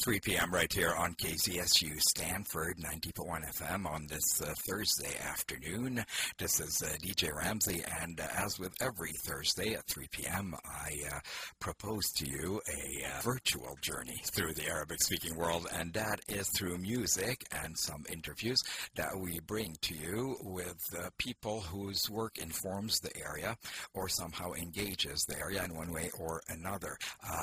3 p.m. right here on KZSU Stanford 90.1 FM on this uh, Thursday afternoon. This is uh, DJ Ramzi, and uh, as with every Thursday at 3 p.m., I uh, propose to you a uh, virtual journey through the Arabic speaking world, and that is through music and some interviews that we bring to you with uh, people whose work informs the area or somehow engages the area in one way or another.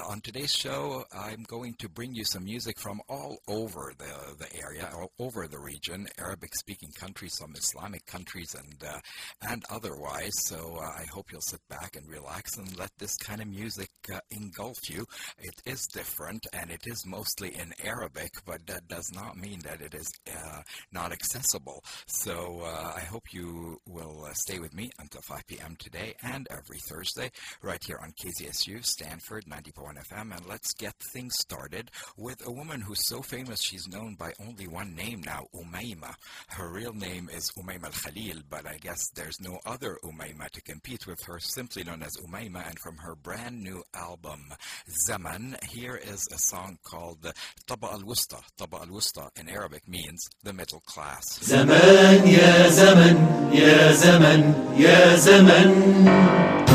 on today's show, I'm going to bring you some music from all over the, the area, all over the region, Arabic speaking countries, some Islamic countries, and, uh, and otherwise. So uh, I hope you'll sit back and relax and let this kind of music uh, engulf you. It is different and it is mostly in Arabic, but that does not mean that it is uh, not accessible. So uh, I hope you will uh, stay with me until 5 p.m. today and every Thursday right here on KZSU Stanford 90.1 FM. And let's get things started with with a woman who's so famous she's known by only one name now, Omeima. Her real name is Omeima El Khalil, but I guess there's no other Omeima to compete with her, simply known as Omeima. And from her brand new album, Zaman, here is a song called Taba al Wusta. Taba al Wusta in Arabic means the middle class. Zaman, ya Zaman, ya Zaman, ya Zaman.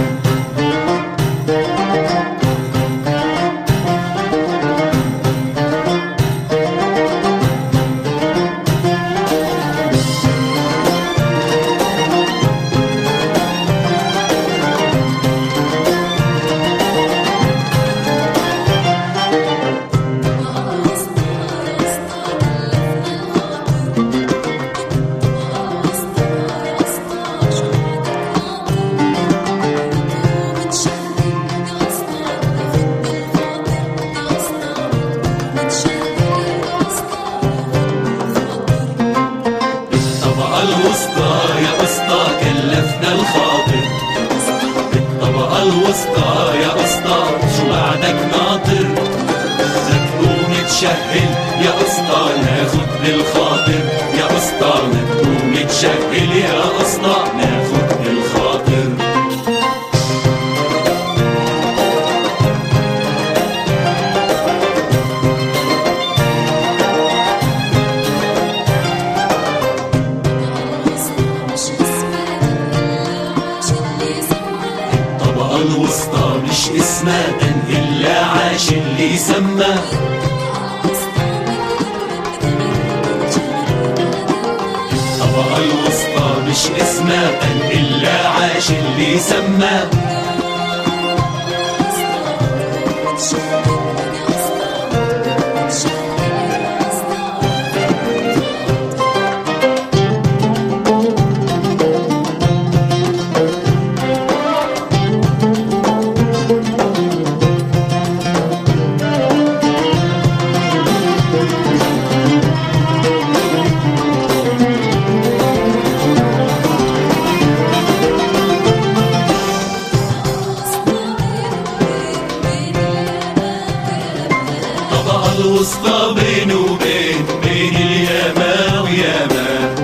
الوسطى بين وبين بين الياما وياما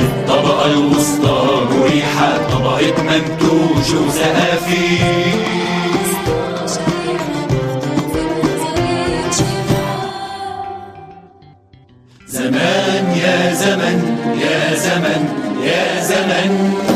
الطبقة الوسطى مريحة طبقة منتوج وزقافيل زمان يا زمن يا زمن يا زمن.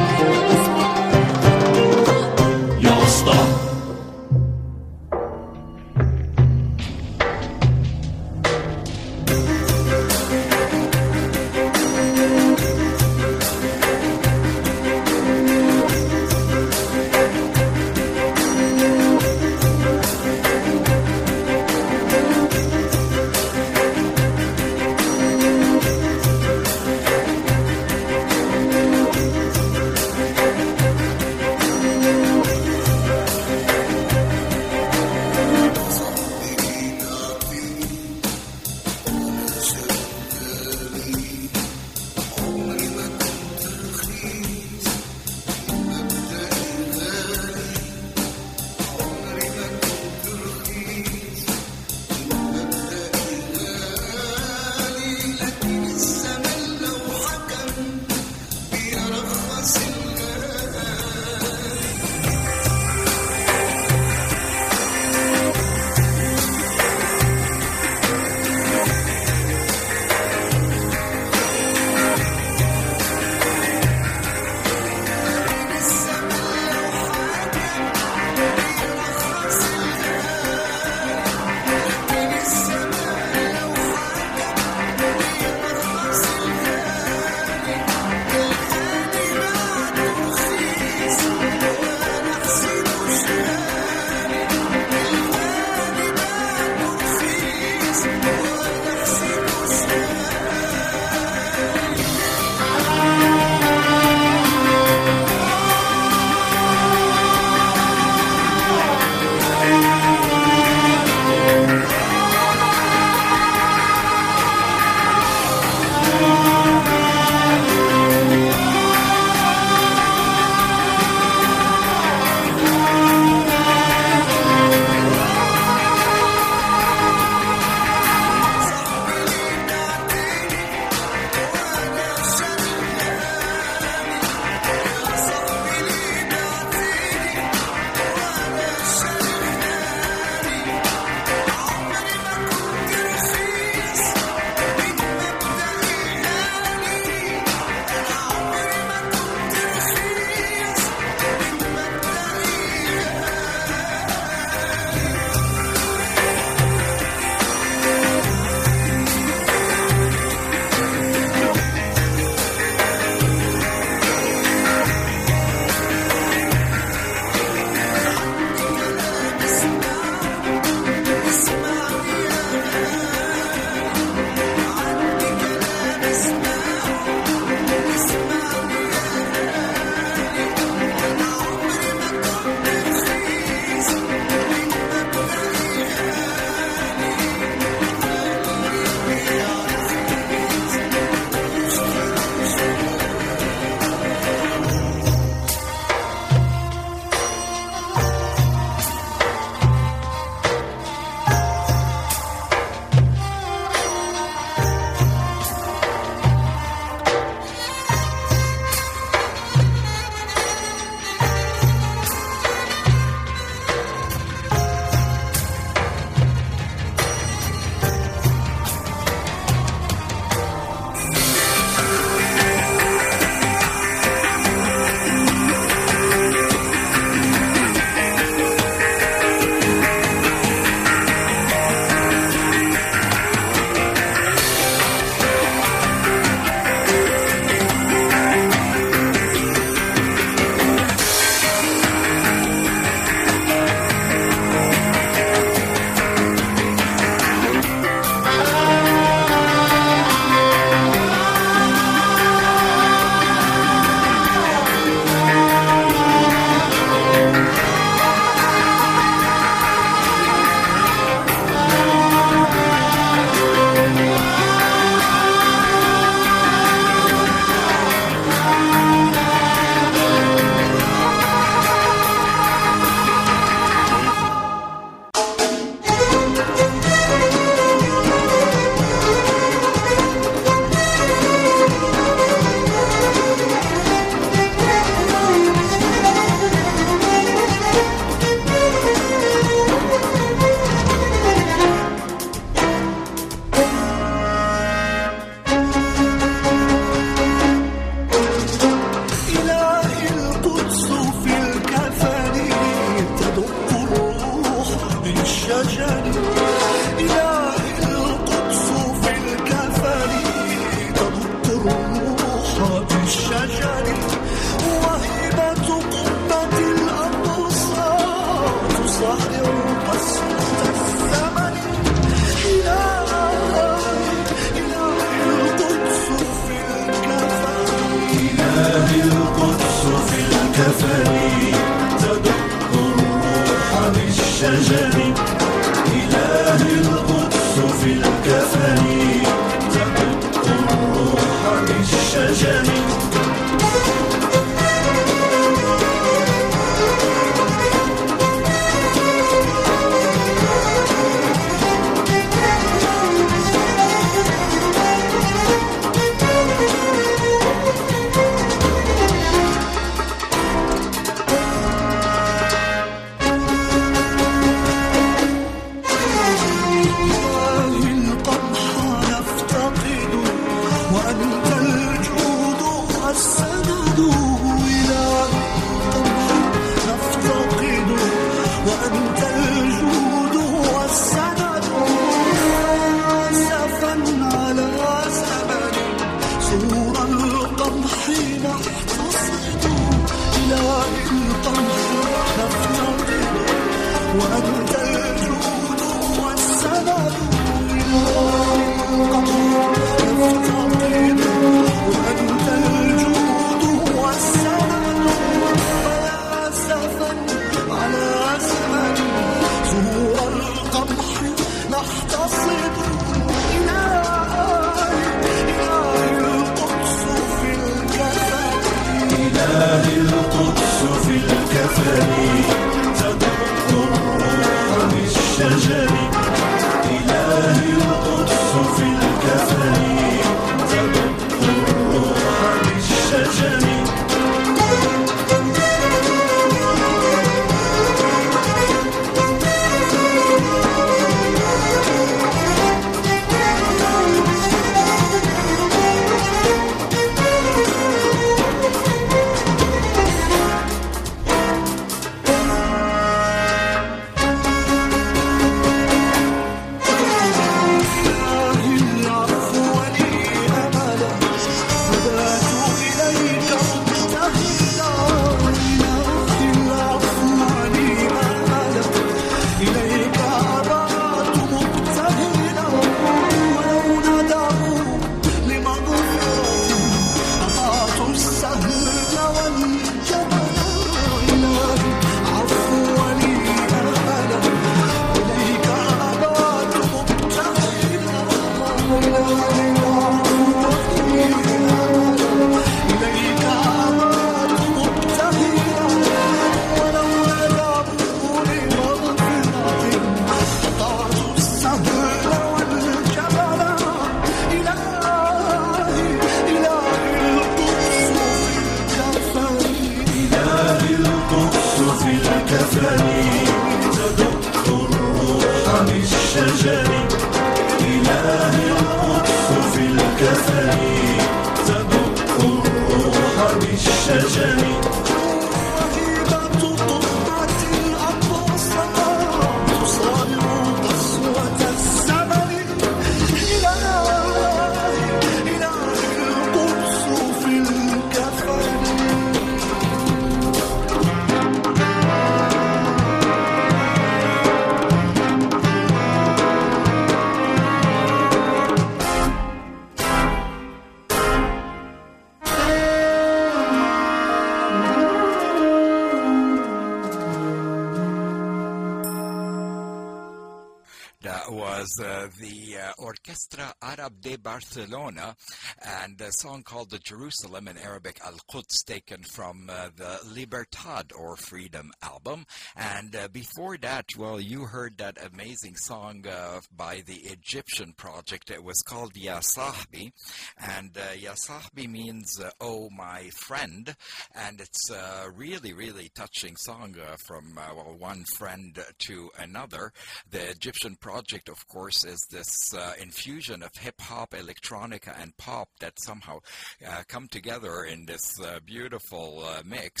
de Barcelona, and a song called the Jerusalem in Arabic Al Quds, taken from uh, the Libertad or Freedom album. And uh, before that, well, you heard that amazing song uh, by the Egyptian project. It was called Ya Sahbi, and uh, Ya Sahbi means uh, Oh My Friend, and it's a really, really touching song uh, from uh, well, one friend to another. The Egyptian project, of course, is this infusion of hip hop electronica, and pop that somehow uh, come together in this uh, beautiful uh, mix.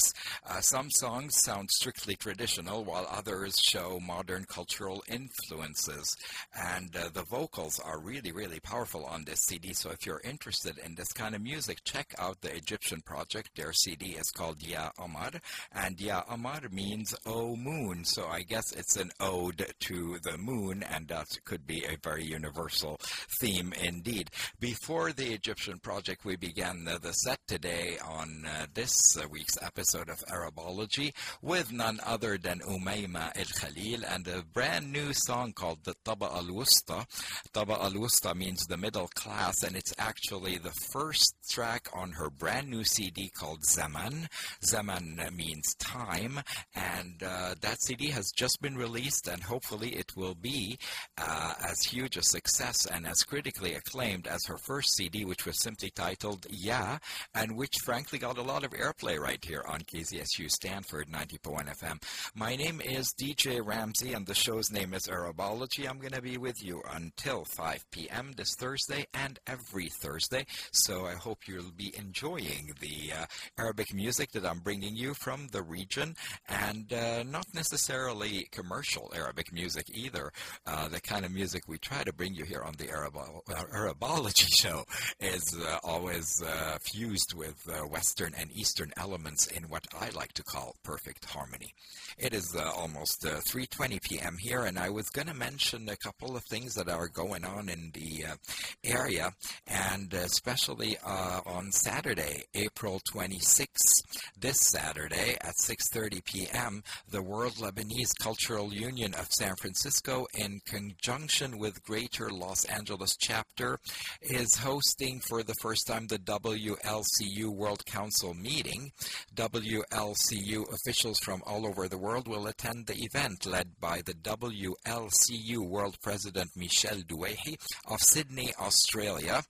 Some songs sound strictly traditional, while others show modern cultural influences. And the vocals are really, really powerful on this CD. So if you're interested in this kind of music, check out the Egyptian project. Their CD is called Ya Amar, and Ya Amar means "O Moon." So I guess it's an ode to the moon, and that could be a very universal theme indeed. Before the Egyptian project, we began the, the set today on uh, this uh, week's episode of Arabology with none other than Omeima El Khalil and a brand new song called the Taba al Wusta. Taba al Wusta means the middle class, and it's actually the first track on her brand new CD called Zaman. Zaman means time, and uh, that CD has just been released, and hopefully it will be uh, as huge a success and as critically acclaimed as her first CD, which was simply titled Yeah, and which frankly got a lot of airplay right here on KZSU Stanford 90.1 FM. My name is DJ Ramzi, and the show's name is Arabology. I'm going to be with you until 5 p.m. this Thursday and every Thursday, so I hope you'll be enjoying the uh, Arabic music that I'm bringing you from the region, and uh, not necessarily commercial Arabic music either. Uh, the kind of music we try to bring you here on the Arabo- Arabology show is uh, always uh, fused with uh, Western and Eastern elements in what I like to call perfect harmony. It is uh, almost uh, 3:20 p.m. here, and I was going to mention a couple of things that are going on in the uh, area, and especially uh, on Saturday, April 26th, this Saturday at 6:30 p.m., the World Lebanese Cultural Union of San Francisco, in conjunction with Greater Los Angeles chapter, is hosting for the first time the WLCU World Council meeting. WLCU officials from all over the world will attend the event led by the WLCU World President Michel Doueihi of Sydney, Australia.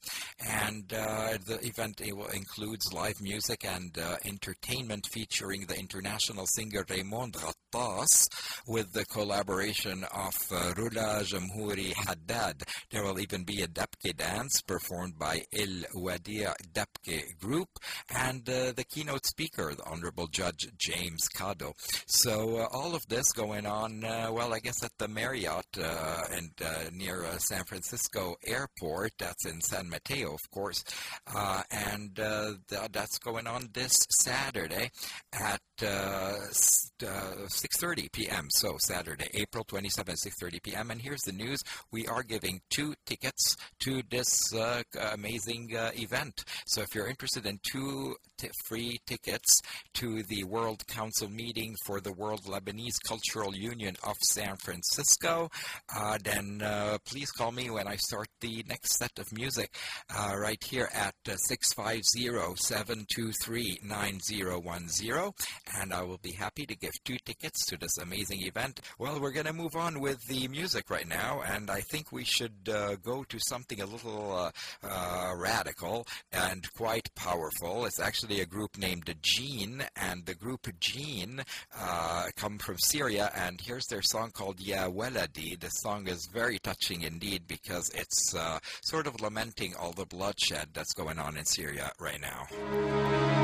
And uh, the event includes live music and uh, entertainment featuring the international singer Raymond Ghattas with the collaboration of uh, Rula Jamhouri Haddad. There will even be a Dance performed by Il Wadi Debke Group and uh, the keynote speaker, the Honorable Judge James Cado. So uh, all of this going on, uh, well, I guess at the Marriott uh, and uh, near San Francisco Airport. That's in San Mateo, of course, and th- that's going on this Saturday at uh, 6.30 p.m. So Saturday, April 27, 6.30 p.m. And here's the news. We are giving two tickets to this uh, amazing uh, event. So if you're interested in two t- free tickets to the World Council meeting for the World Lebanese Cultural Union of San Francisco, uh, then uh, please call me when I start the next set of music uh, right here at 650-723-9010 and I will be happy to give two tickets to this amazing event. Well, we're going to move on with the music right now, and I think we should uh, go to something a little uh, uh, radical and quite powerful. It's actually a group named Jinn, and the group Jinn uh, come from Syria, and here's their song called Ya Waladi. The song is very touching indeed because it's uh, sort of lamenting all the bloodshed that's going on in Syria right now.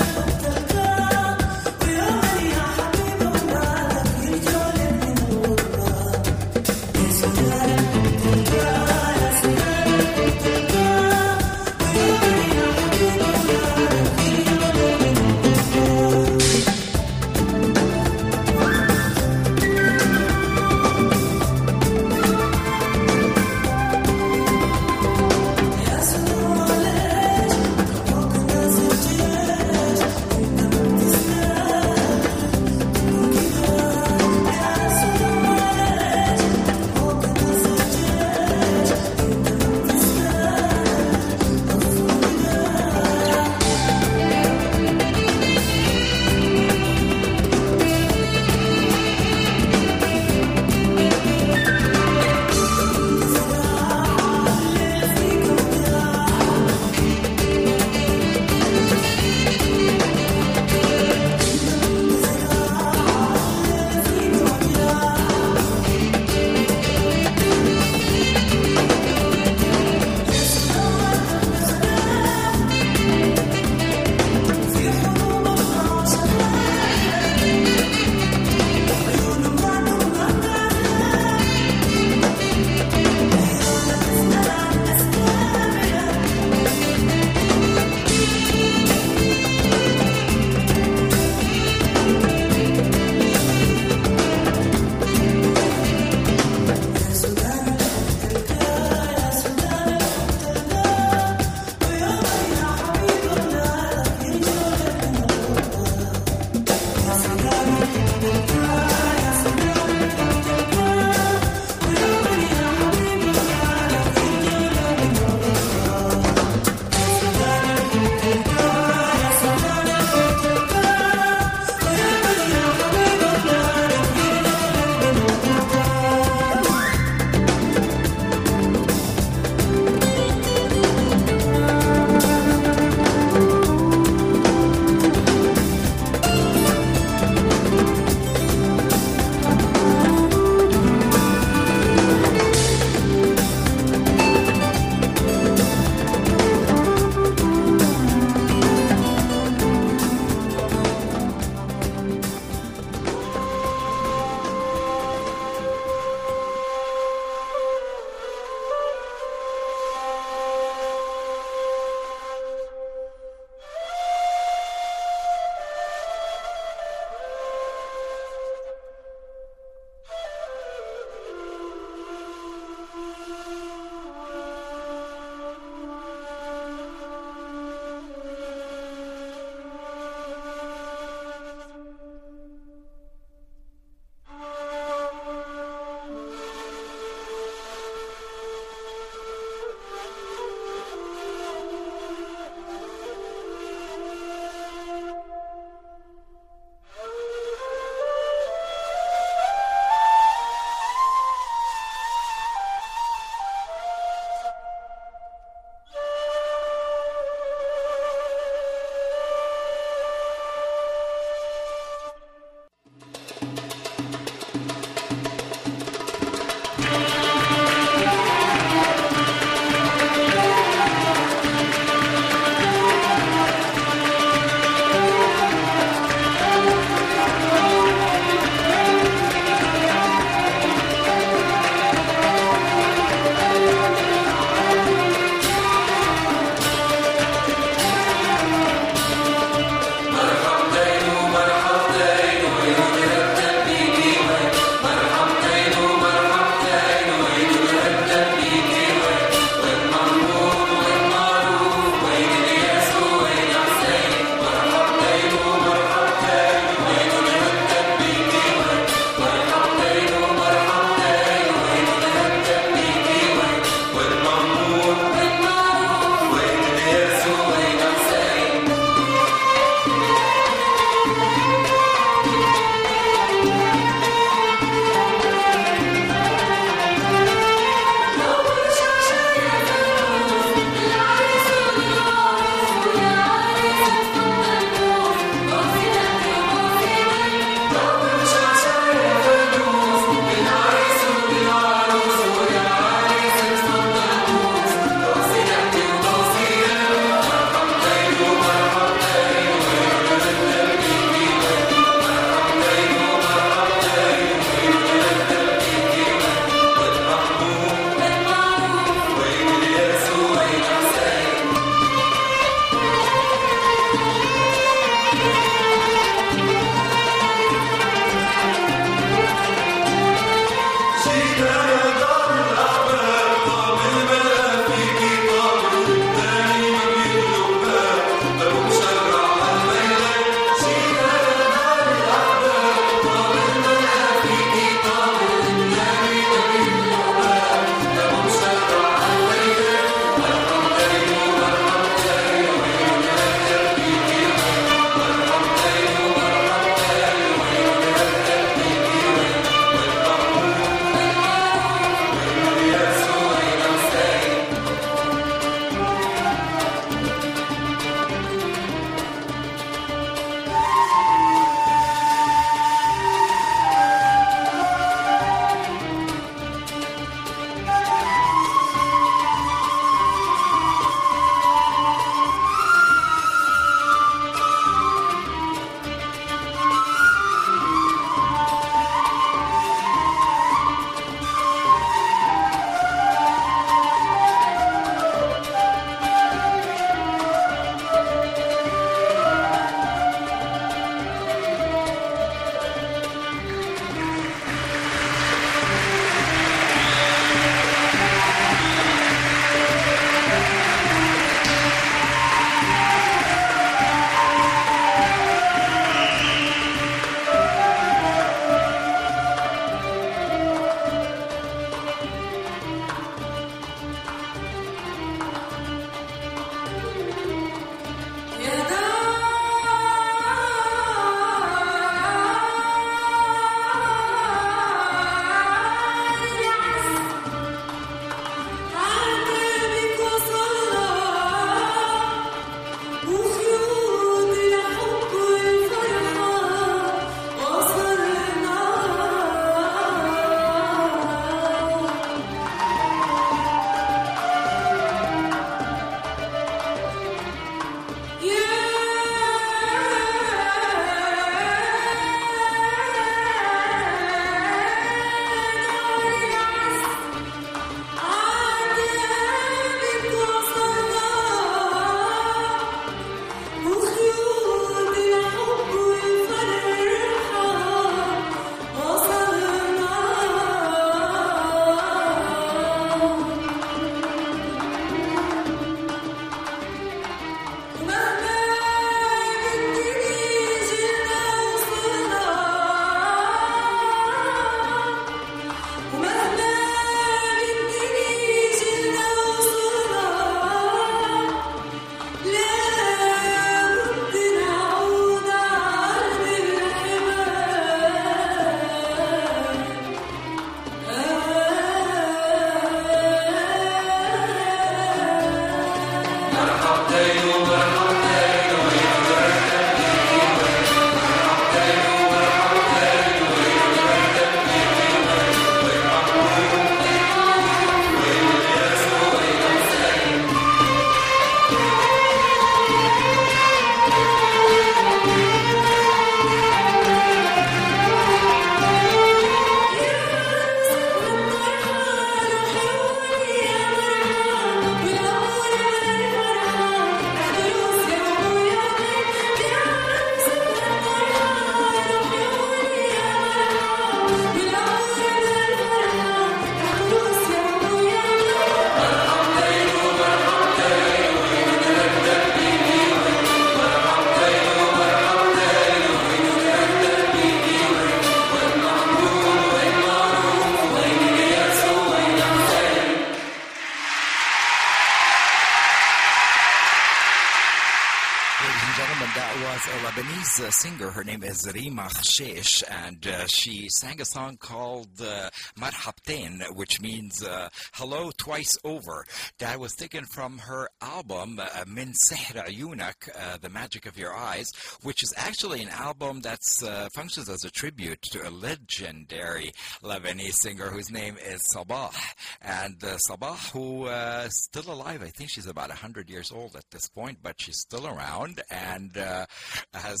Is Rima Khcheich, and uh, she sang a song called uh, Marhabtein, which means uh, hello twice over. That was taken from her album uh, Min Sihr Ouyounak, uh, The Magic of Your Eyes, which is actually an album that uh, functions as a tribute to a legendary Lebanese singer whose name is Sabah. And uh, Sabah, who is uh, still alive, I think she's about 100 years old at this point, but she's still around and uh, has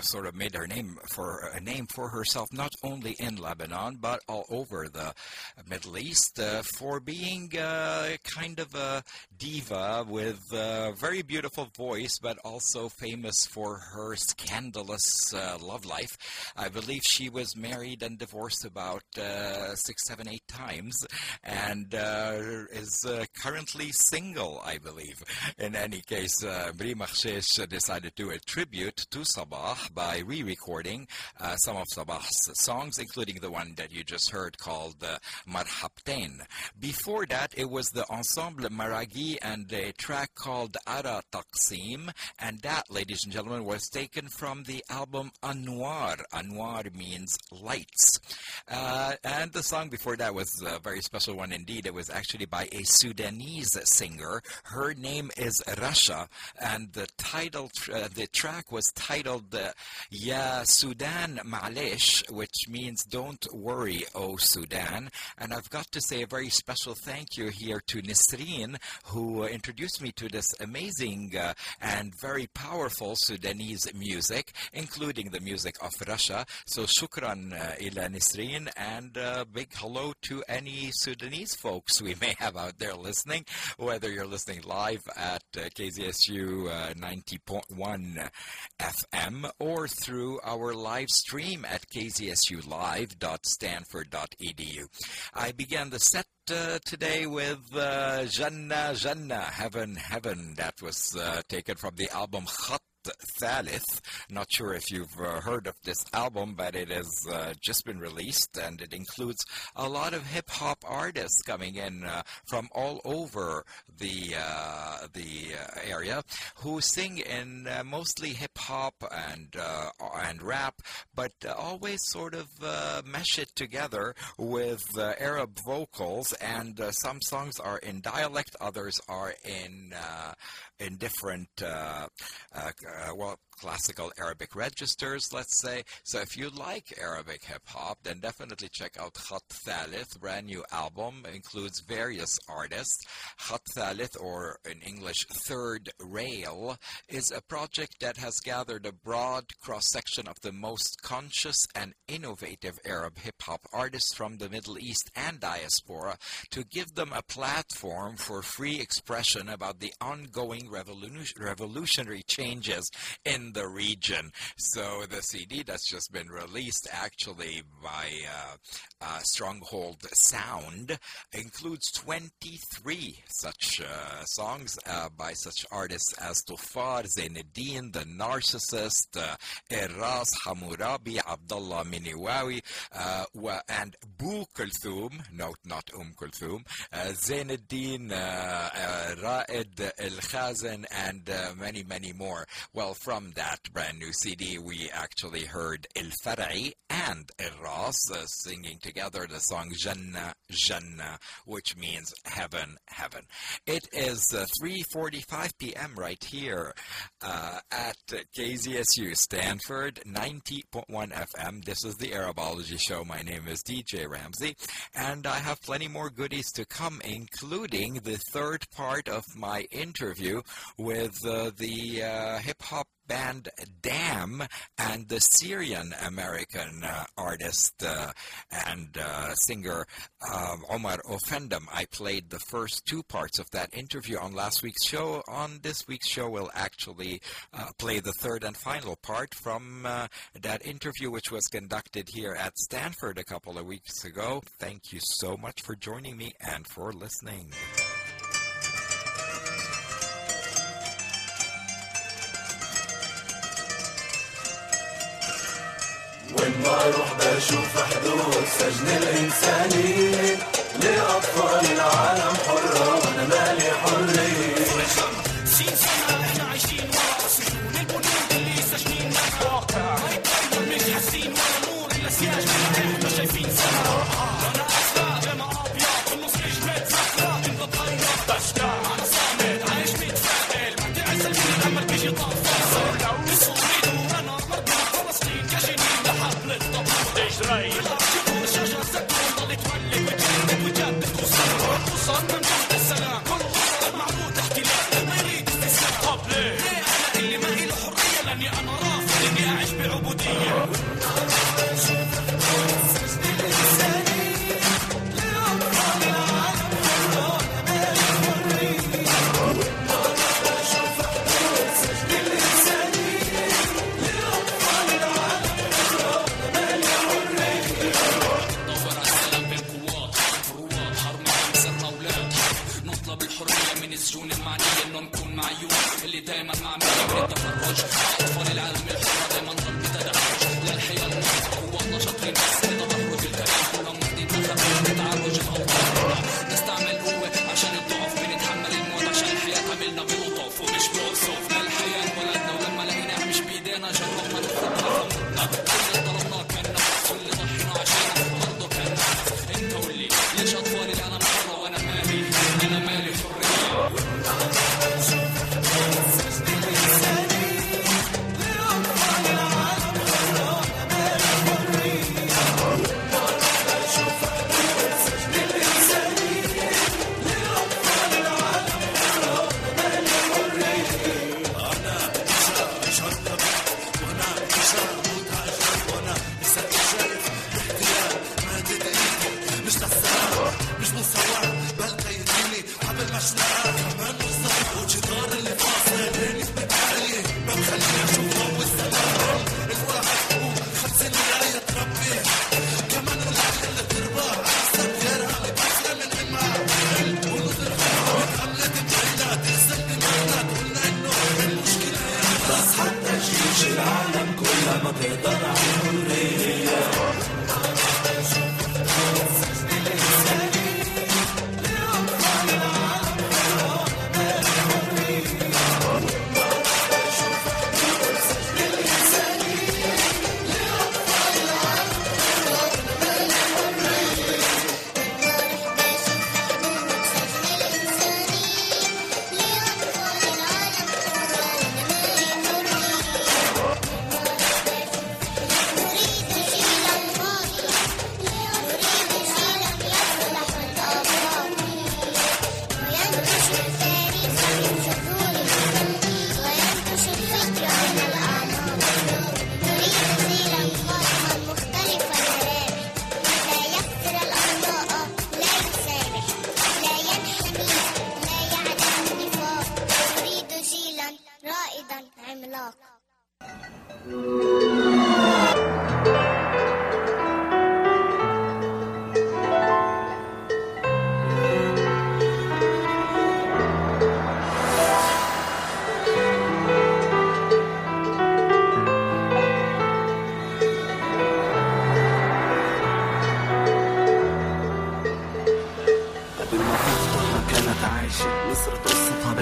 sort of made her name for a name for herself, not only in Lebanon, but all over the Middle East, for being kind of a diva with a very beautiful voice, but also famous for her scandalous uh, love life. I believe she was married and divorced about uh, six, seven, eight times, and uh, is uh, currently single, I believe. In any case, uh, Rima Khcheich decided to do a tribute to Sabah by re-recording uh, some of Sabah's songs, including the one that you just heard called uh, Marhabtein. Before that, it was the Ensemble Maraghi and a track called Ara Taksim, and that, ladies and gentlemen, was taken from the album Anwar. Anwar means lights. Uh, and the song before that was a very special one indeed. It was actually by a Sudanese singer. Her name is Rasha, and the title, uh, the track was titled uh, Ya Sudan Ma'alesh, which means Don't Worry, O Sudan. And I've got to say a very special thank you here to Nisreen, who introduced me to this amazing uh, and very powerful Sudanese music, including the music of Rasha. So shukran uh, ila Nisreen, and uh, big hello to any Sudanese folks we may have out there listening, whether you're listening live at uh, KZSU uh, 90.1 FM or through our live stream at kzsulive.stanford.edu. I began the set uh, today with uh, Jannah Jannah, Heaven Heaven. That was uh, taken from the album Khat Thaleth. Not sure if you've uh, heard of this album, but it has uh, just been released and it includes a lot of hip hop artists coming in uh, from all over the uh, the uh, area who sing in uh, mostly hip hop and and rap, but always sort of mesh it together with Arab vocals. And some songs are in dialect, others are in in different uh, uh, uh, well classical Arabic registers, let's say. So if you like Arabic hip hop, then definitely check out Khat Thaleth. Brand new album includes various artists. Khat Thaleth, or in English, Third Rail, is a project that has gathered a broad cross section of the most conscious and innovative Arab hip hop artists from the Middle East and diaspora to give them a platform for free expression about the ongoing revolutionary changes in the region. So the CD that's just been released actually by uh, uh, Stronghold Sound includes 23 such uh, songs uh, by such artists as Tufar, Zainuddin, The Narcissist, uh, Eras, Hammurabi, Abdullah Miniwawi, uh, and Bu Kulthum, note not Um Kulthum, uh, Zainuddin, Raed El And uh, many, many more. Well, from that brand new CD, we actually heard El Far3i and El Rass uh, singing together the song Jannah, Jannah, which means heaven, heaven. It is uh, 3.45 p.m. right here uh, at KZSU Stanford 90.1 FM. This is the Arabology Show. My name is DJ Ramzi, and I have plenty more goodies to come, including the third part of my interview with uh, the uh, hip hop band Dam and the Syrian American uh, artist uh, and uh, singer uh, Omar Offendum. I played the first two parts of that interview on last week's show. On this week's show, we'll actually uh, play the third and final part from that interview, which was conducted here at Stanford a couple of weeks ago. Thank you so much for joining me and for listening. وين ما أروح بشوف حدود سجن الإنسانية لأطفال العالم حرة وأنا مالي حرية.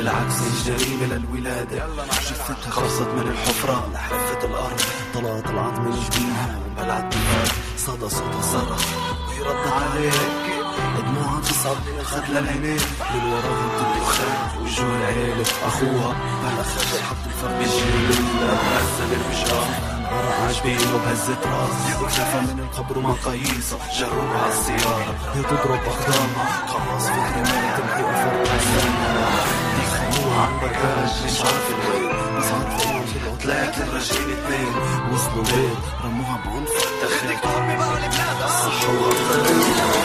قصتها بالعكس الجريمة للولادة. جثتها خلصت من الحفرة. لحافة الأرض. طلعت العظم من جبينها. وبلعت بالأرض صدى صوتها صرخ. ويرد عليك. دموعها تصعد الخد للعينين من وراها الدخان وجوه العيلة. أخوها. بلا خد حط الفرد بجيله لا تحسن الوجاه ورا عجبين وبهزة راس. وشافها من القبر ومقاييسه جروها على السيارة. هي تضرب أقدامها. خلاص فكرة ما تمحي أفر عمرك هرج مش عارف الوين بس عارف وطلعت الرجال اتنين وصلوا وسطنا رموها بعنف. دخلت امي بقى البلاد صح وغلط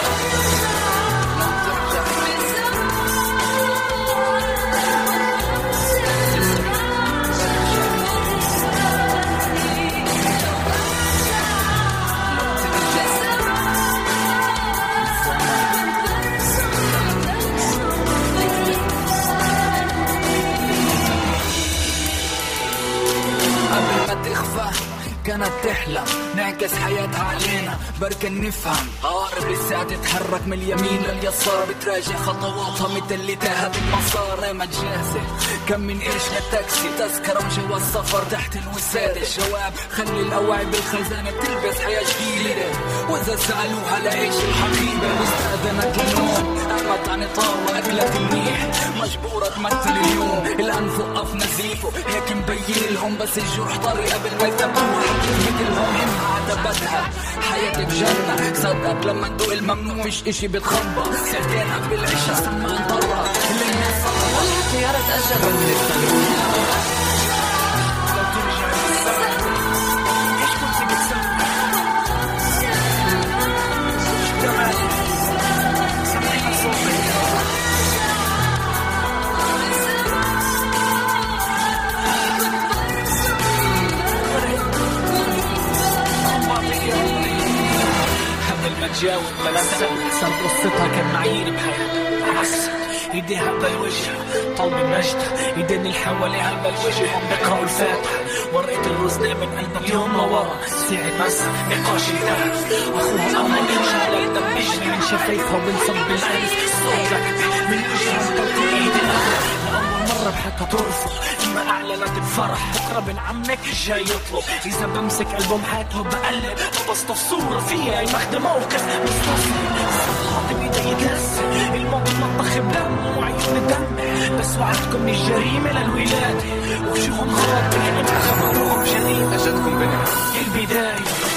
كانت تحلم نعكس حياتها علينا بركن نفهم. قارب لسه تتحرك من اليمين لليسار. بتراجع خطواتها مثل اللي تاهت المسار. ما جاهزة كم من قرش للتاكسي تذكرة وجواز سفر تحت الوسادة. الجواب خلي الأوعي بالخزانة. تلبس حياة جديدة. وإذا سألوها لإيش الحقيبة. واستأذنت للنوم اطار واكلك منيح مجبورة تمثل اليوم الانف وقف نزيفه. هيك مبين لهم بس الجروح طري قبل ما يثبتوها مثلهم هم عتبتها. حياتي بجنة. صدق لما تدوق الممنوع مش إشي بتخبى ساعتين قبل العشاء سمان طرة اللي الناس ريت أجل قبل تجاوب بلسة صار قصتها كان معايير بحياتها عكس ايديها بالوجه طلب المجد ايدين اللي حواليها بالوجه هم بيقرأوا الفاتحة. ورقة الرزنة من قلبك يوم لورا ساعة بس نقاش انتهى اخوها الامر شعلة الدم بيجري من شفايفها وبنصب بالالف صوتك من وجهها طلت لأول مرة بحياتها ترفض. لما اعلنت بفرح بكرة ابن عمك جاي يطلب. إذا بمسك ألبوم حياته بقلب. ببسطه صورة فيها يمخد موقف. مستصعب البعض بيضايق ناس الماضي مطبخ بدم وعيون الدم. بس وعدكم من الجريمة للولاد وشهم يعني بالحلم خبروهم جريمة اجتكم بنات البداية.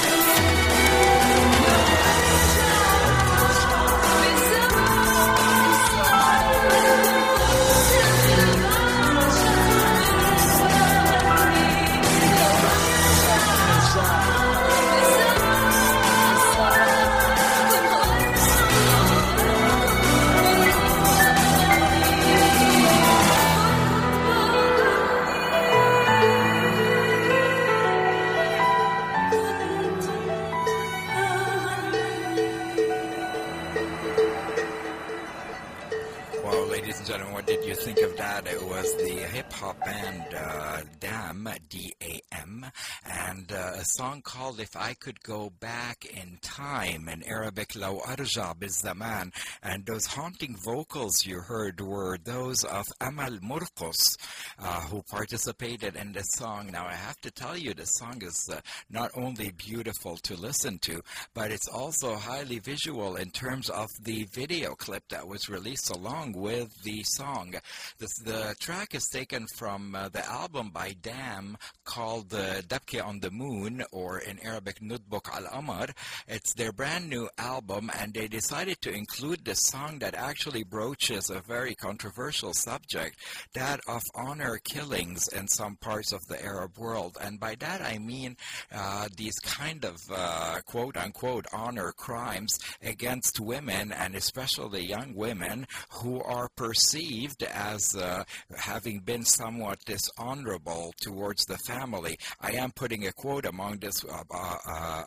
Song called If I Could Go Back in Time, in Arabic, Law Arja Zaman. And those haunting vocals you heard were those of Amal Murkus, uh, who participated in this song. Now, I have to tell you, this song is uh, not only beautiful to listen to, but it's also highly visual in terms of the video clip that was released along with the song. The track is taken from uh, the album by Dam called uh, Debke on the Moon, or in Arabic, Nutbuk al Amar. It's their brand new album, and they decided to include the song that actually broaches a very controversial subject that of honor killings in some parts of the Arab world. And by that I mean uh, these kind of uh, quote unquote honor crimes against women and especially young women who are perceived as uh, having been somewhat dishonorable towards the family. I am putting a quote among this uh, uh, uh,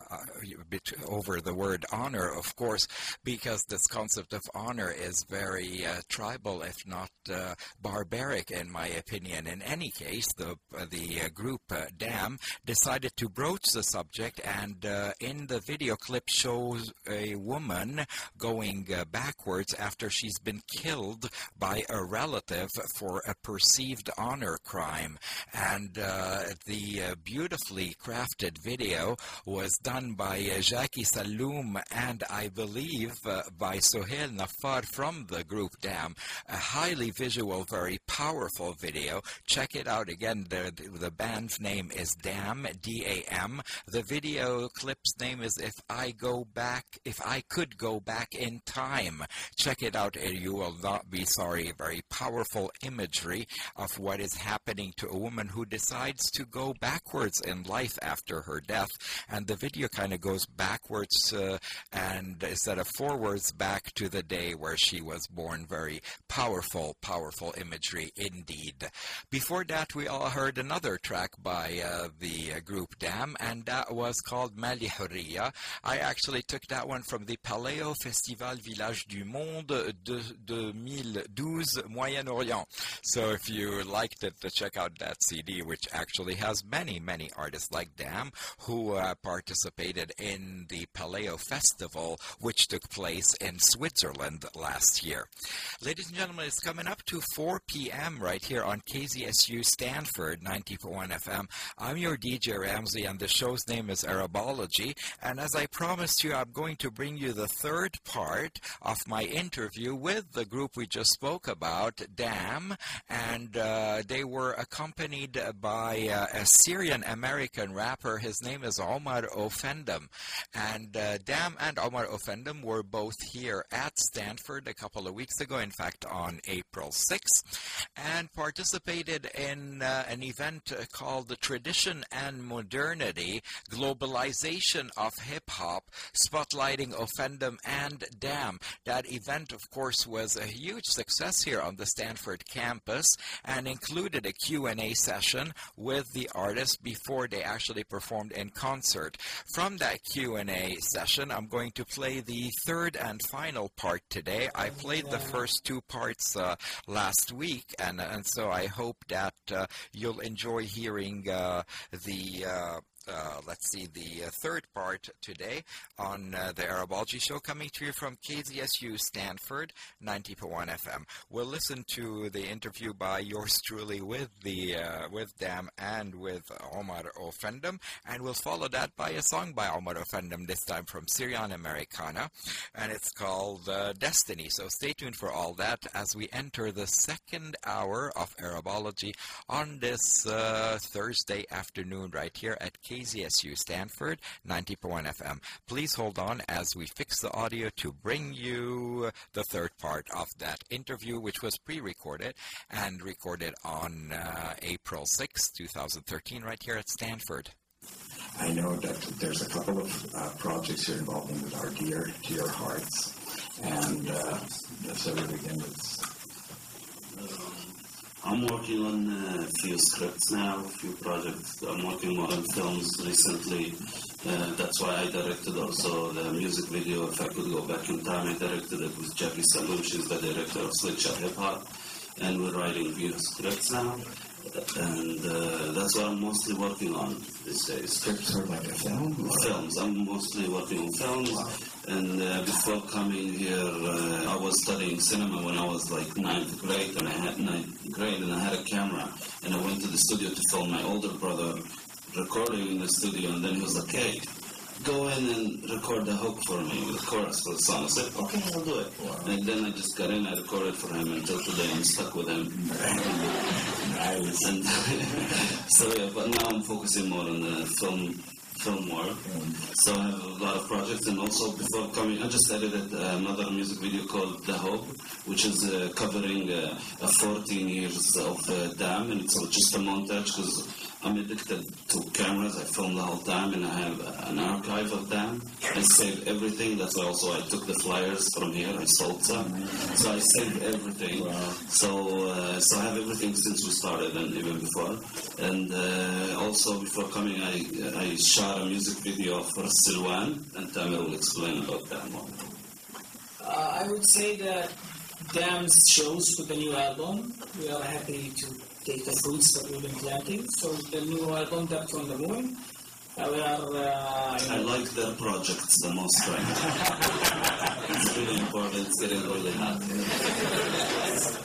bit over the word honor, of course, because this concept of honor is very tribal, if not barbaric, in my opinion. In any case, the the group Dam decided to broach the subject, and in the video clip shows a woman going backwards after she's been killed by a relative for a perceived honor crime. And uh, the uh, beautifully crafted video was done by uh, Jackie Salloum and I believe uh, by Suhell Nafar from the group Dam. A highly visual, very powerful video. Check it out again. The, the band's name is Dam, D A M. The video clip's name is If I Go Back, If I Could Go Back in Time. Check it out and you will not be sorry. Very powerful imagery of what is happening to a woman who decides to go backwards in life after her death. And the video kind of goes backwards uh, and instead of forwards back to the day where she was born. Very powerful, powerful imagery indeed. Before that, we all heard another track by uh, the group Dam, and that was called Mali Hurriya. I actually took that one from the Paléo Festival Village du Monde de 2012 Moyen-Orient. So if you liked it, to check out that CD, which actually has many, many artists like Dam who uh, participated in the Paleo Festival, which took place in Switzerland last year. Ladies and gentlemen, it's coming up to 4 p.m. right here on KZSU Stanford 90.1 FM. I'm your DJ Ramzi, and the show's name is Arabology. And as I promised you, I'm going to bring you the third part of my interview with the group we just spoke about, DAM, and uh, they were accompanied by uh, a Syrian American rapper. His name is Omar Offendum. And uh, Dam and Omar Offendum were both here at Stanford a couple of weeks ago, in fact, on April 6th, and participated in uh, an event called the Tradition and Modernity Globalization of Hip Hop, spotlighting Offendum and Dam. That event, of course, was a huge success here on the Stanford campus and included a Q&A session with the artists before they actually performed in concert. From that Q&A session, I'm going to play the third and final part today. I played the first two parts uh, last week, and, and so I hope that uh, you'll enjoy hearing uh, the uh, let's see, the uh, third part today on uh, the Arabology Show coming to you from KZSU Stanford 90.1 FM. We'll listen to the interview by yours truly with the uh, with Dam and with Omar Offendum, and we'll follow that by a song by Omar Offendum, this time from Syrianamericana, and it's called uh, Destiny. So stay tuned for all that as we enter the second hour of Arabology on this uh, Thursday afternoon right here at KZSU Stanford 90.1 FM. Please hold on as we fix the audio to bring you the third part of that interview, which was pre recorded and recorded on uh, April 6, 2013, right here at Stanford. I know that there's a couple of uh, projects you're involved in that are dear to your hearts, and uh, so begin with I'm working on a few scripts now, a few projects. I'm working more on films recently. Uh, that's why I directed also the music video. If I could go back in time, I directed it with Jackie Salloum. She's the director of Slingshot Hip Hop. And we're writing few scripts now. And uh, that's what I'm mostly working on these days. scripts are like a film. Films. I'm mostly working on films. And uh, before coming here, uh, I was studying cinema when I was like ninth grade, and I had ninth grade, and I had a camera, and I went to the studio to film my older brother recording in the studio, and then he was like, "Hey, go in and record the hook for me, the chorus for the song." I said, "Okay, I'll do it." And then I just got in, I recorded for him until today. I'm stuck with him. Nice. And so yeah, but now I'm focusing more on the film film work. So I have a lot of projects, and also before coming, I just edited another music video called "The Hope," which is uh, covering uh, uh, 14 years of uh, Dam, and it's just a montage because I'm addicted to cameras. I film the whole time, and I have an archive of them. I save everything. That's why also I took the flyers from here. I sold some, so I saved everything. So uh, so I have everything since we started and even before. And uh, also before coming, I I shot a music video for Silwan, and Tamer will explain about that more. Uh, I would say that Dam's shows with the new album, we are happy to take the fruits that we've been planting. So the new album, Debke on the Moon, uh, we are. Uh, I like their projects the most right it's really important. It's getting really hot.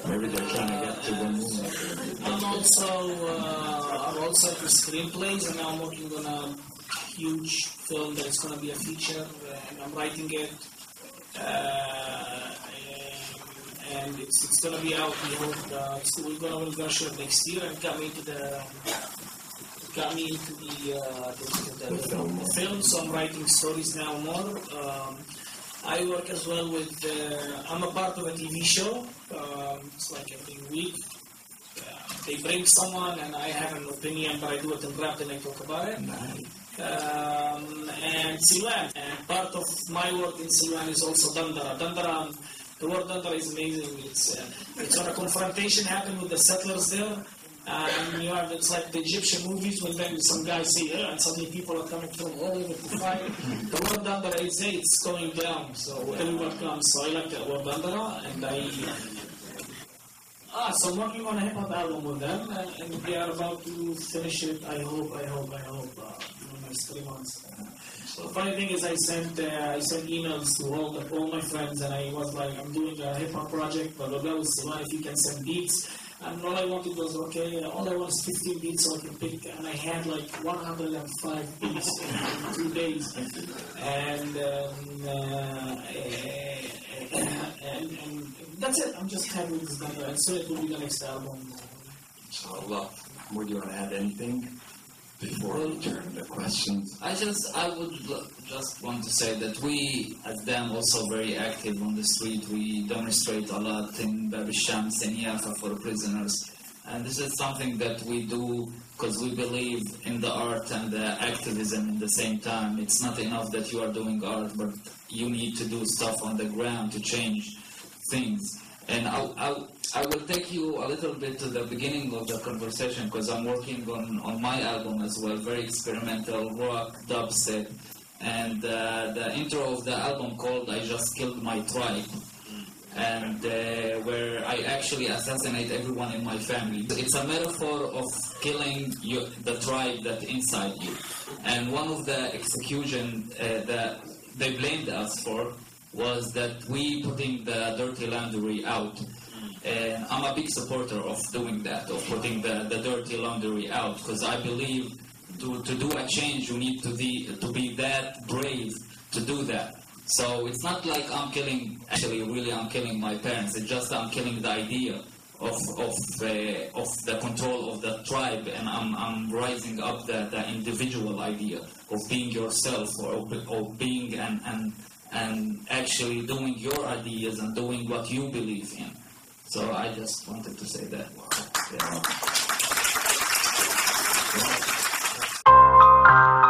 Maybe they're trying to get to the moon. I'm also uh, I'm also into screenplays, and now I'm working on a huge film that's going to be a feature, and I'm writing it. Uh, and it's, it's going to be out. We hope uh, it's, we're going to we're shoot it next year, and got me into the got me into the, uh, the, the, the, film. the film. So I'm writing stories now more. Um, I work as well with. Uh, I'm a part of a TV show. Um, it's like every week. Uh, they bring someone, and I have an opinion, but I do it in rap, and I talk about it. Um, and Silan. And part of my work in Silan is also Dandara. Dandara, the word Dandara is amazing. It's uh, it's when a confrontation happened with the settlers there. Uh, and you have it's like the Egyptian movies when then some guys say yeah, and suddenly people are coming from all over to fight. The word Dandara is hey, it's going down, so everyone comes. So I like the word Dandara, and I Ah, so I'm working on a hip hop album with them, and, and we are about to finish it. I hope, I hope, I hope. Uh, three months. So the funny thing is, I sent uh, I sent emails to all the, all my friends, and I was like, I'm doing a hip hop project, blah blah blah. Sivan, if you can send beats, and all I wanted was okay. All I want is 15 beats so I can pick, and I had like 105 beats in two days, and um, uh, and, and that's it. I'm just happy with this number, and soon it will be the next album. Inshallah. Would you want to add anything before we turn to questions? I just I would just want to say that we as them also very active on the street. We demonstrate a lot in Bab Shams and Yafa for prisoners, and this is something that we do because we believe in the art and the activism in the same time. It's not enough that you are doing art, but you need to do stuff on the ground to change things. And I, I, I will take you a little bit to the beginning of the conversation because I'm working on, on my album as well, very experimental rock dubstep. And uh, the intro of the album called I Just Killed My Tribe, and uh, where I actually assassinate everyone in my family. It's a metaphor of killing the tribe that inside you. And one of the execution uh, that they blamed us for was that we putting the dirty laundry out. And I'm a big supporter of doing that, of putting the, the dirty laundry out, because I believe to, to do a change, you need to be, to be that brave to do that. So it's not like I'm killing, actually, really, I'm killing my parents. It's just I'm killing the idea of, of, uh, of the control of the tribe, and I'm, I'm rising up the, the individual idea of being yourself or, or being and, and, and actually doing your ideas and doing what you believe in. So I just wanted to say that. Wow. Yeah. Yeah.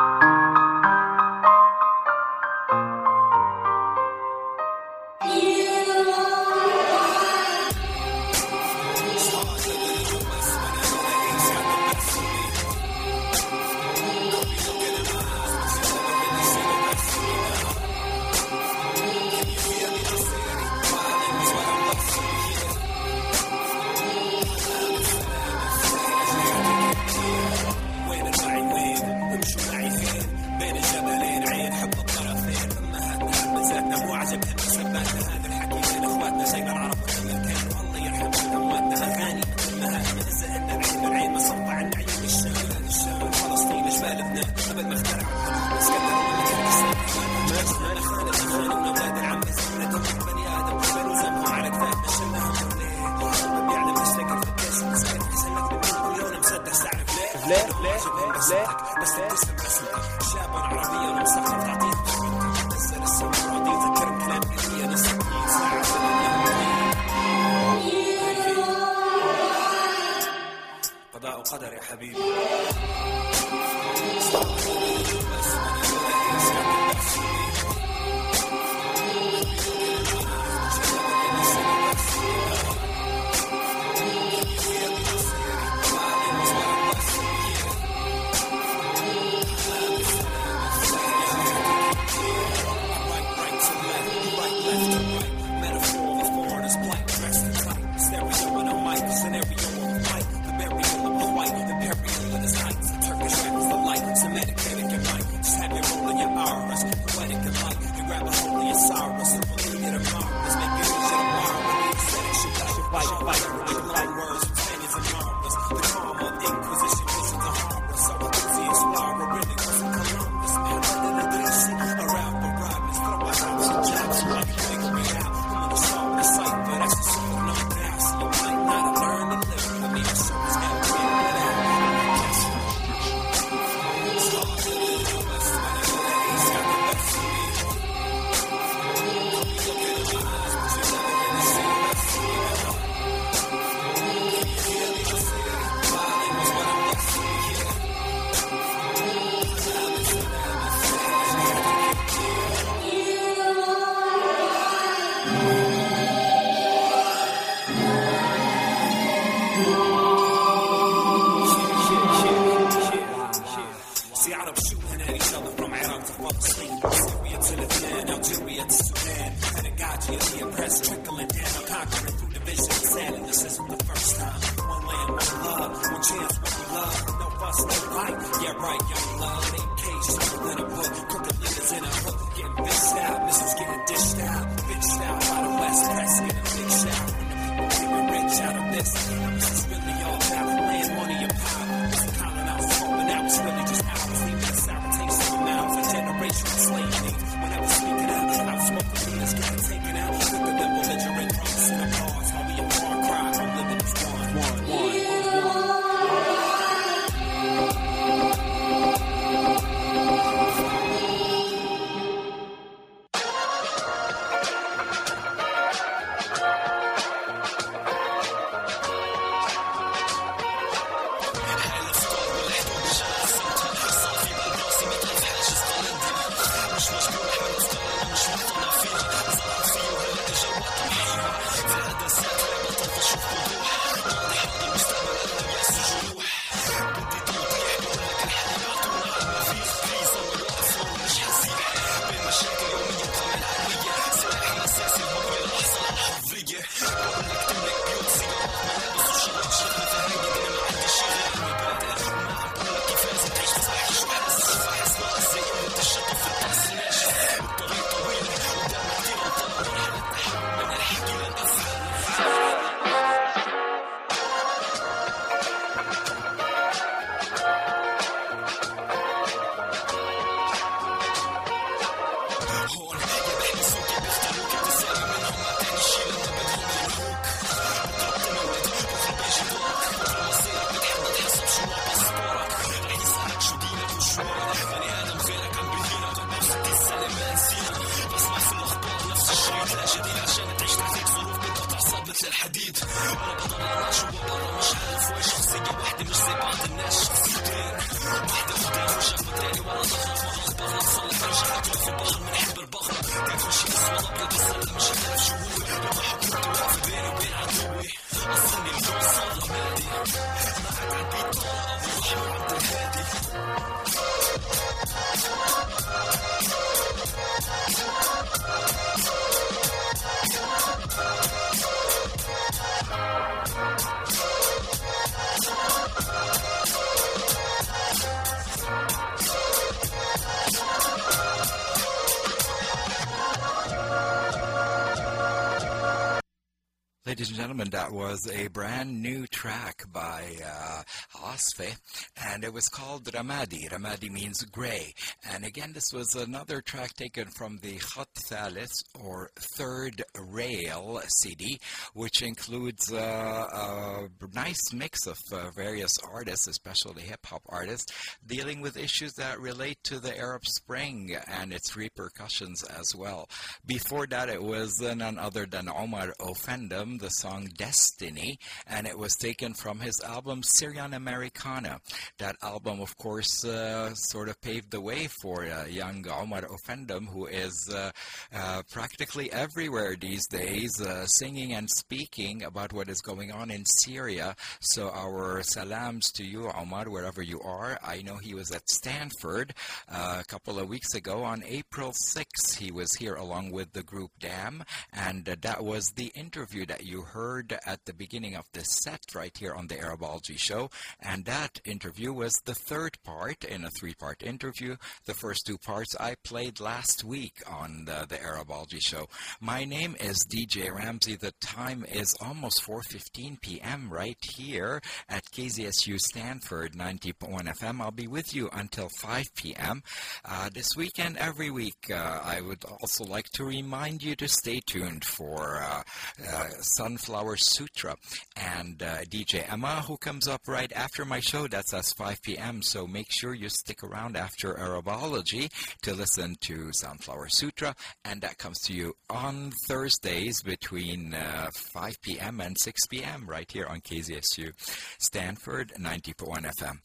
And that was a brand new track by uh, Asifeh, and it was called Ramadi. Ramadi means gray. And again, this was another track taken from the Khat Thaleth, or Third Rail CD, which includes uh, a nice mix of uh, various artists, especially hip hop artists, dealing with issues that relate to the Arab Spring and its repercussions as well. Before that, it was none other than Omar Offendum the song Destiny, and it was taken from his album Syrianamericana. That album, of course, uh, sort of paved the way for uh, young Omar Offendum, who is uh, uh, practically everywhere these days, uh, singing and speaking about what is going on in Syria. So, our salams to you, Omar, wherever you are. I know he was at Stanford uh, a couple of weeks ago on April 6th. He was here along with the group DAM, and uh, that was the interview that you heard at the beginning of this set right here on the Arabology show. And that interview was the third part in a three part interview. The first two parts I played last week on the, the Arabology show. My name is DJ Ramzi. The time is almost 4.15 p.m. right here at KZSU Stanford 90.1 FM. I'll be with you until 5 p.m. Uh, this weekend, every week, uh, I would also like to remind you to stay tuned for uh, uh Sunflower Sutra and uh, DJ Emma, who comes up right after my show. That's us 5 p.m. So make sure you stick around after Arabology to listen to Sunflower Sutra, and that comes to you on Thursdays between uh, 5 p.m. and 6 p.m. right here on KZSU Stanford 90.1 FM.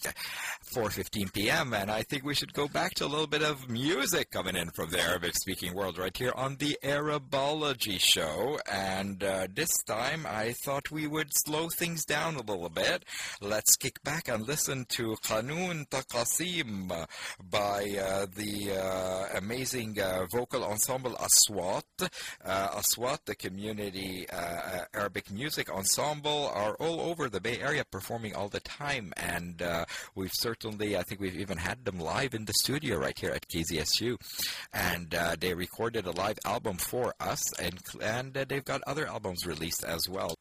4:15 p.m. and I think we should go back to a little bit of music coming in from the Arabic-speaking world right here on the Arabology show, and uh, this time I thought we would slow things down a little bit. Let's kick back and listen to Qanun Taqasim by uh, the uh, amazing uh, vocal ensemble Aswat. Uh, Aswat, the community uh, uh, Arabic music ensemble are all over the Bay Area performing all the time, and uh, we've certainly, I think we've even had them live in the studio right here at KZSU, and uh, they recorded a live album for us, and and uh, they've got other albums released as well.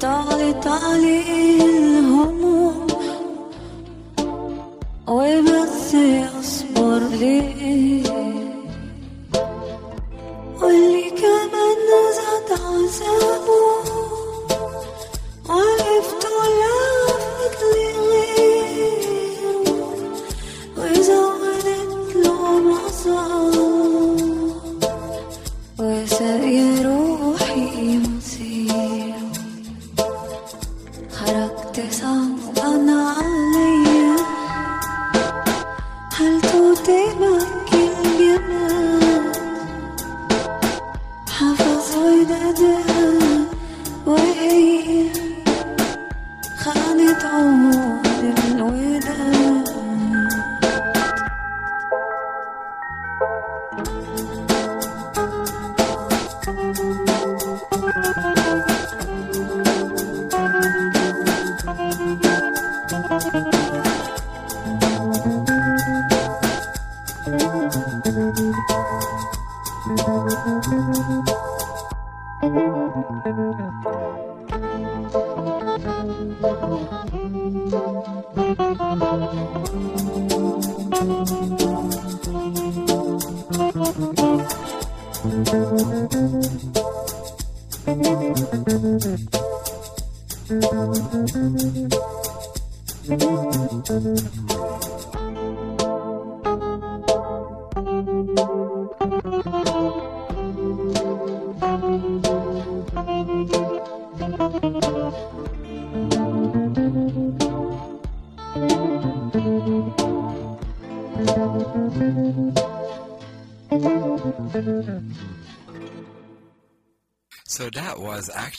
طالت عليه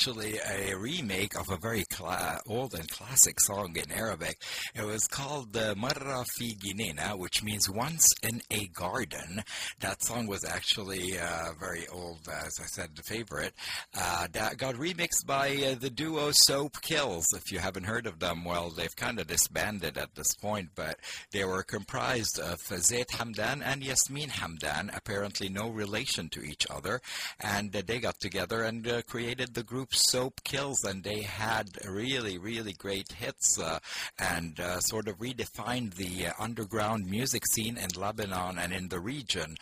actually a remake of a very cla- old and classic song in Arabic. It was called uh, Marra fi Ghnina, which means once in a garden. That song was actually uh, very old, as I said, the favorite. Uh, that got remixed by uh, the duo Soapkills. If you haven't heard of them, well, they've kind of disbanded at this point, but they were comprised of Zeid Hamdan and Yasmine Hamdan, apparently no relation to each other, and uh, they got together and uh, created the group Soapkills, and they had a really, really great hits uh, and uh, sort of redefined the uh, underground music scene in Lebanon and in the region.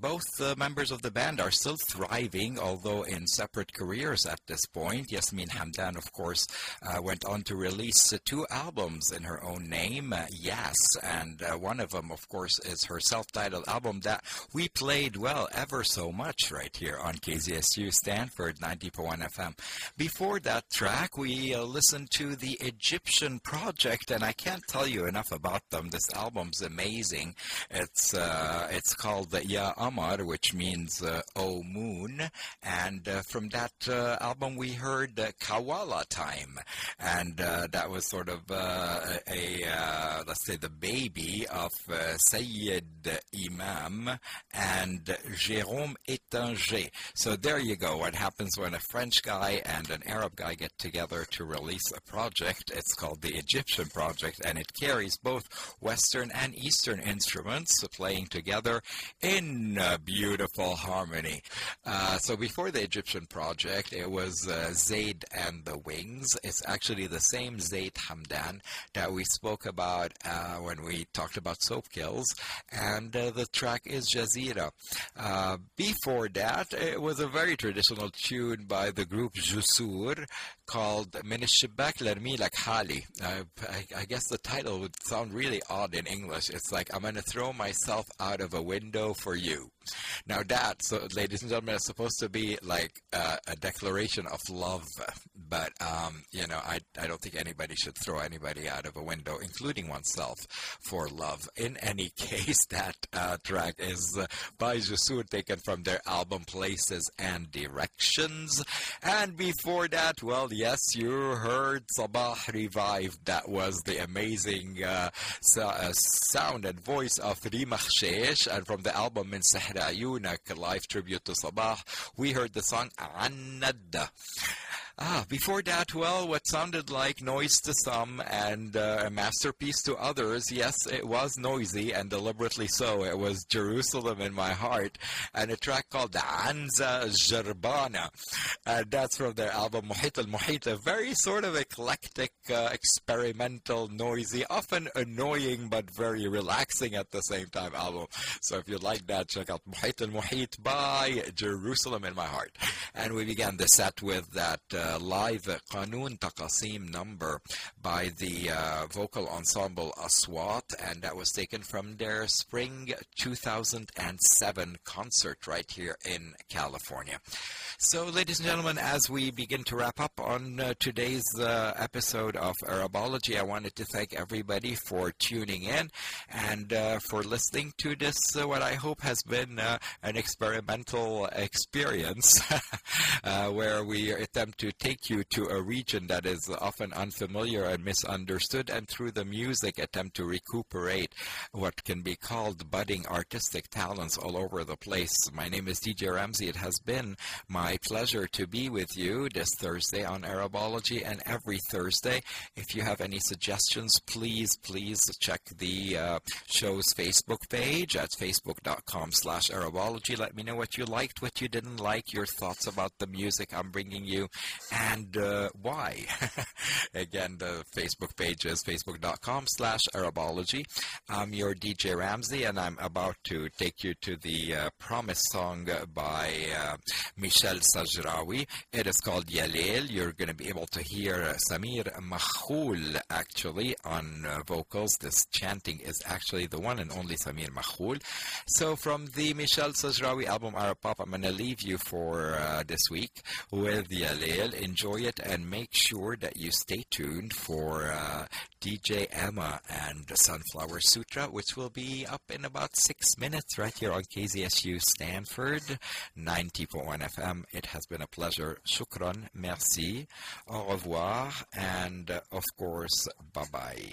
Both members of the band are still thriving, although in separate careers at this point. Yasmine Hamdan, of course, went on to release two albums in her own name, Yes, and one of them, of course, is her self-titled album that we played, well, ever so much right here on KZSU Stanford 90.1 FM. Before that track, we uh, listened to the Egyptian Project, and I can't tell you enough about them. This album's amazing. It's uh, it's called Ya Amar, which means uh, Oh Moon, and uh, from that uh, album we heard uh, Kawala Time, and uh, that was sort of a let's say the baby of Sayyid Imam and Jérôme Ettinger. So there you go. What happens when a French guy and an Arab guy get together to release a project? It's called the Egyptian Project, and it carries both Western and Eastern instruments playing together in beautiful harmony. Uh, so before the Egyptian Project, it was uh, and the Wings. It's actually the same Zeid Hamdan that we spoke about uh, when we talked about Soapkills, and uh, the track is Jazira. Uh, before that, it was a very traditional tune by the group Joussour called من الشباك Tali. Uh, I, I, guess the title would sound really odd in English. It's like, I'm going to throw myself out of a window for you. Now that, so ladies and gentlemen, is supposed to be like uh, a declaration of love, but um, you know, I I don't think anybody should throw anybody out of a window, including oneself, for love. In any case, that uh, track is uh, by Joussour, taken from their album Places and Directions. And before that, well, yes, you heard Sabah revived. That was the amazing uh, so, uh, sound and voice of Rima Khcheich, and from the album Min Sihr A live tribute to Sabah, we heard the song An-Nadda. Ah, before that, well, what sounded like noise to some and uh, a masterpiece to others, yes, it was noisy and deliberately so. It was Jerusalem in my heart and a track called Anza Jarbana. And that's from their album Muhit al Muhit, a very sort of eclectic, uh, experimental, noisy, often annoying but very relaxing at the same time album. So if you like that, check out Muhit al Muhit by Jerusalem in my heart. And we began the set with that. Uh, live Qanun Taqasim number by the uh, vocal ensemble Aswat, and that was taken from their spring 2007 concert right here in California. So, ladies and gentlemen, as we begin to wrap up on uh, today's uh, episode of Arabology, I wanted to thank everybody for tuning in and uh, for listening to this, uh, what I hope has been uh, an experimental experience where we attempt to take you to a region that is often unfamiliar and misunderstood, and through the music attempt to recuperate what can be called budding artistic talents all over the place. My name is DJ Ramzi. It has been my pleasure to be with you this Thursday on Arabology and every Thursday. If you have any suggestions, please, please check the uh, show's Facebook page at facebook.com slash Arabology. Let me know what you liked, what you didn't like, your thoughts about the music I'm bringing you, and uh, why. Again, the Facebook page is facebook.com slash Arabology. I'm your DJ Ramzi, and I'm about to take you to the uh, Promise song by uh, Michel Sajrawi. It is called Yalil. You're going to be able to hear Samir Makhul actually on uh, vocals. This chanting is actually the one and only Samir Makhul. So from the Michel Sajrawi album Arab Pop, I'm going to leave you for uh, this week with Yalil. Enjoy it and make sure that you stay tuned for uh, DJ Emma and Sunflower Sutra, which will be up in about six minutes right here on KZSU Stanford 90.1 FM. It has been a pleasure. Shukran, merci, au revoir, and uh, of course, bye bye.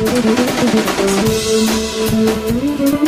Thank you.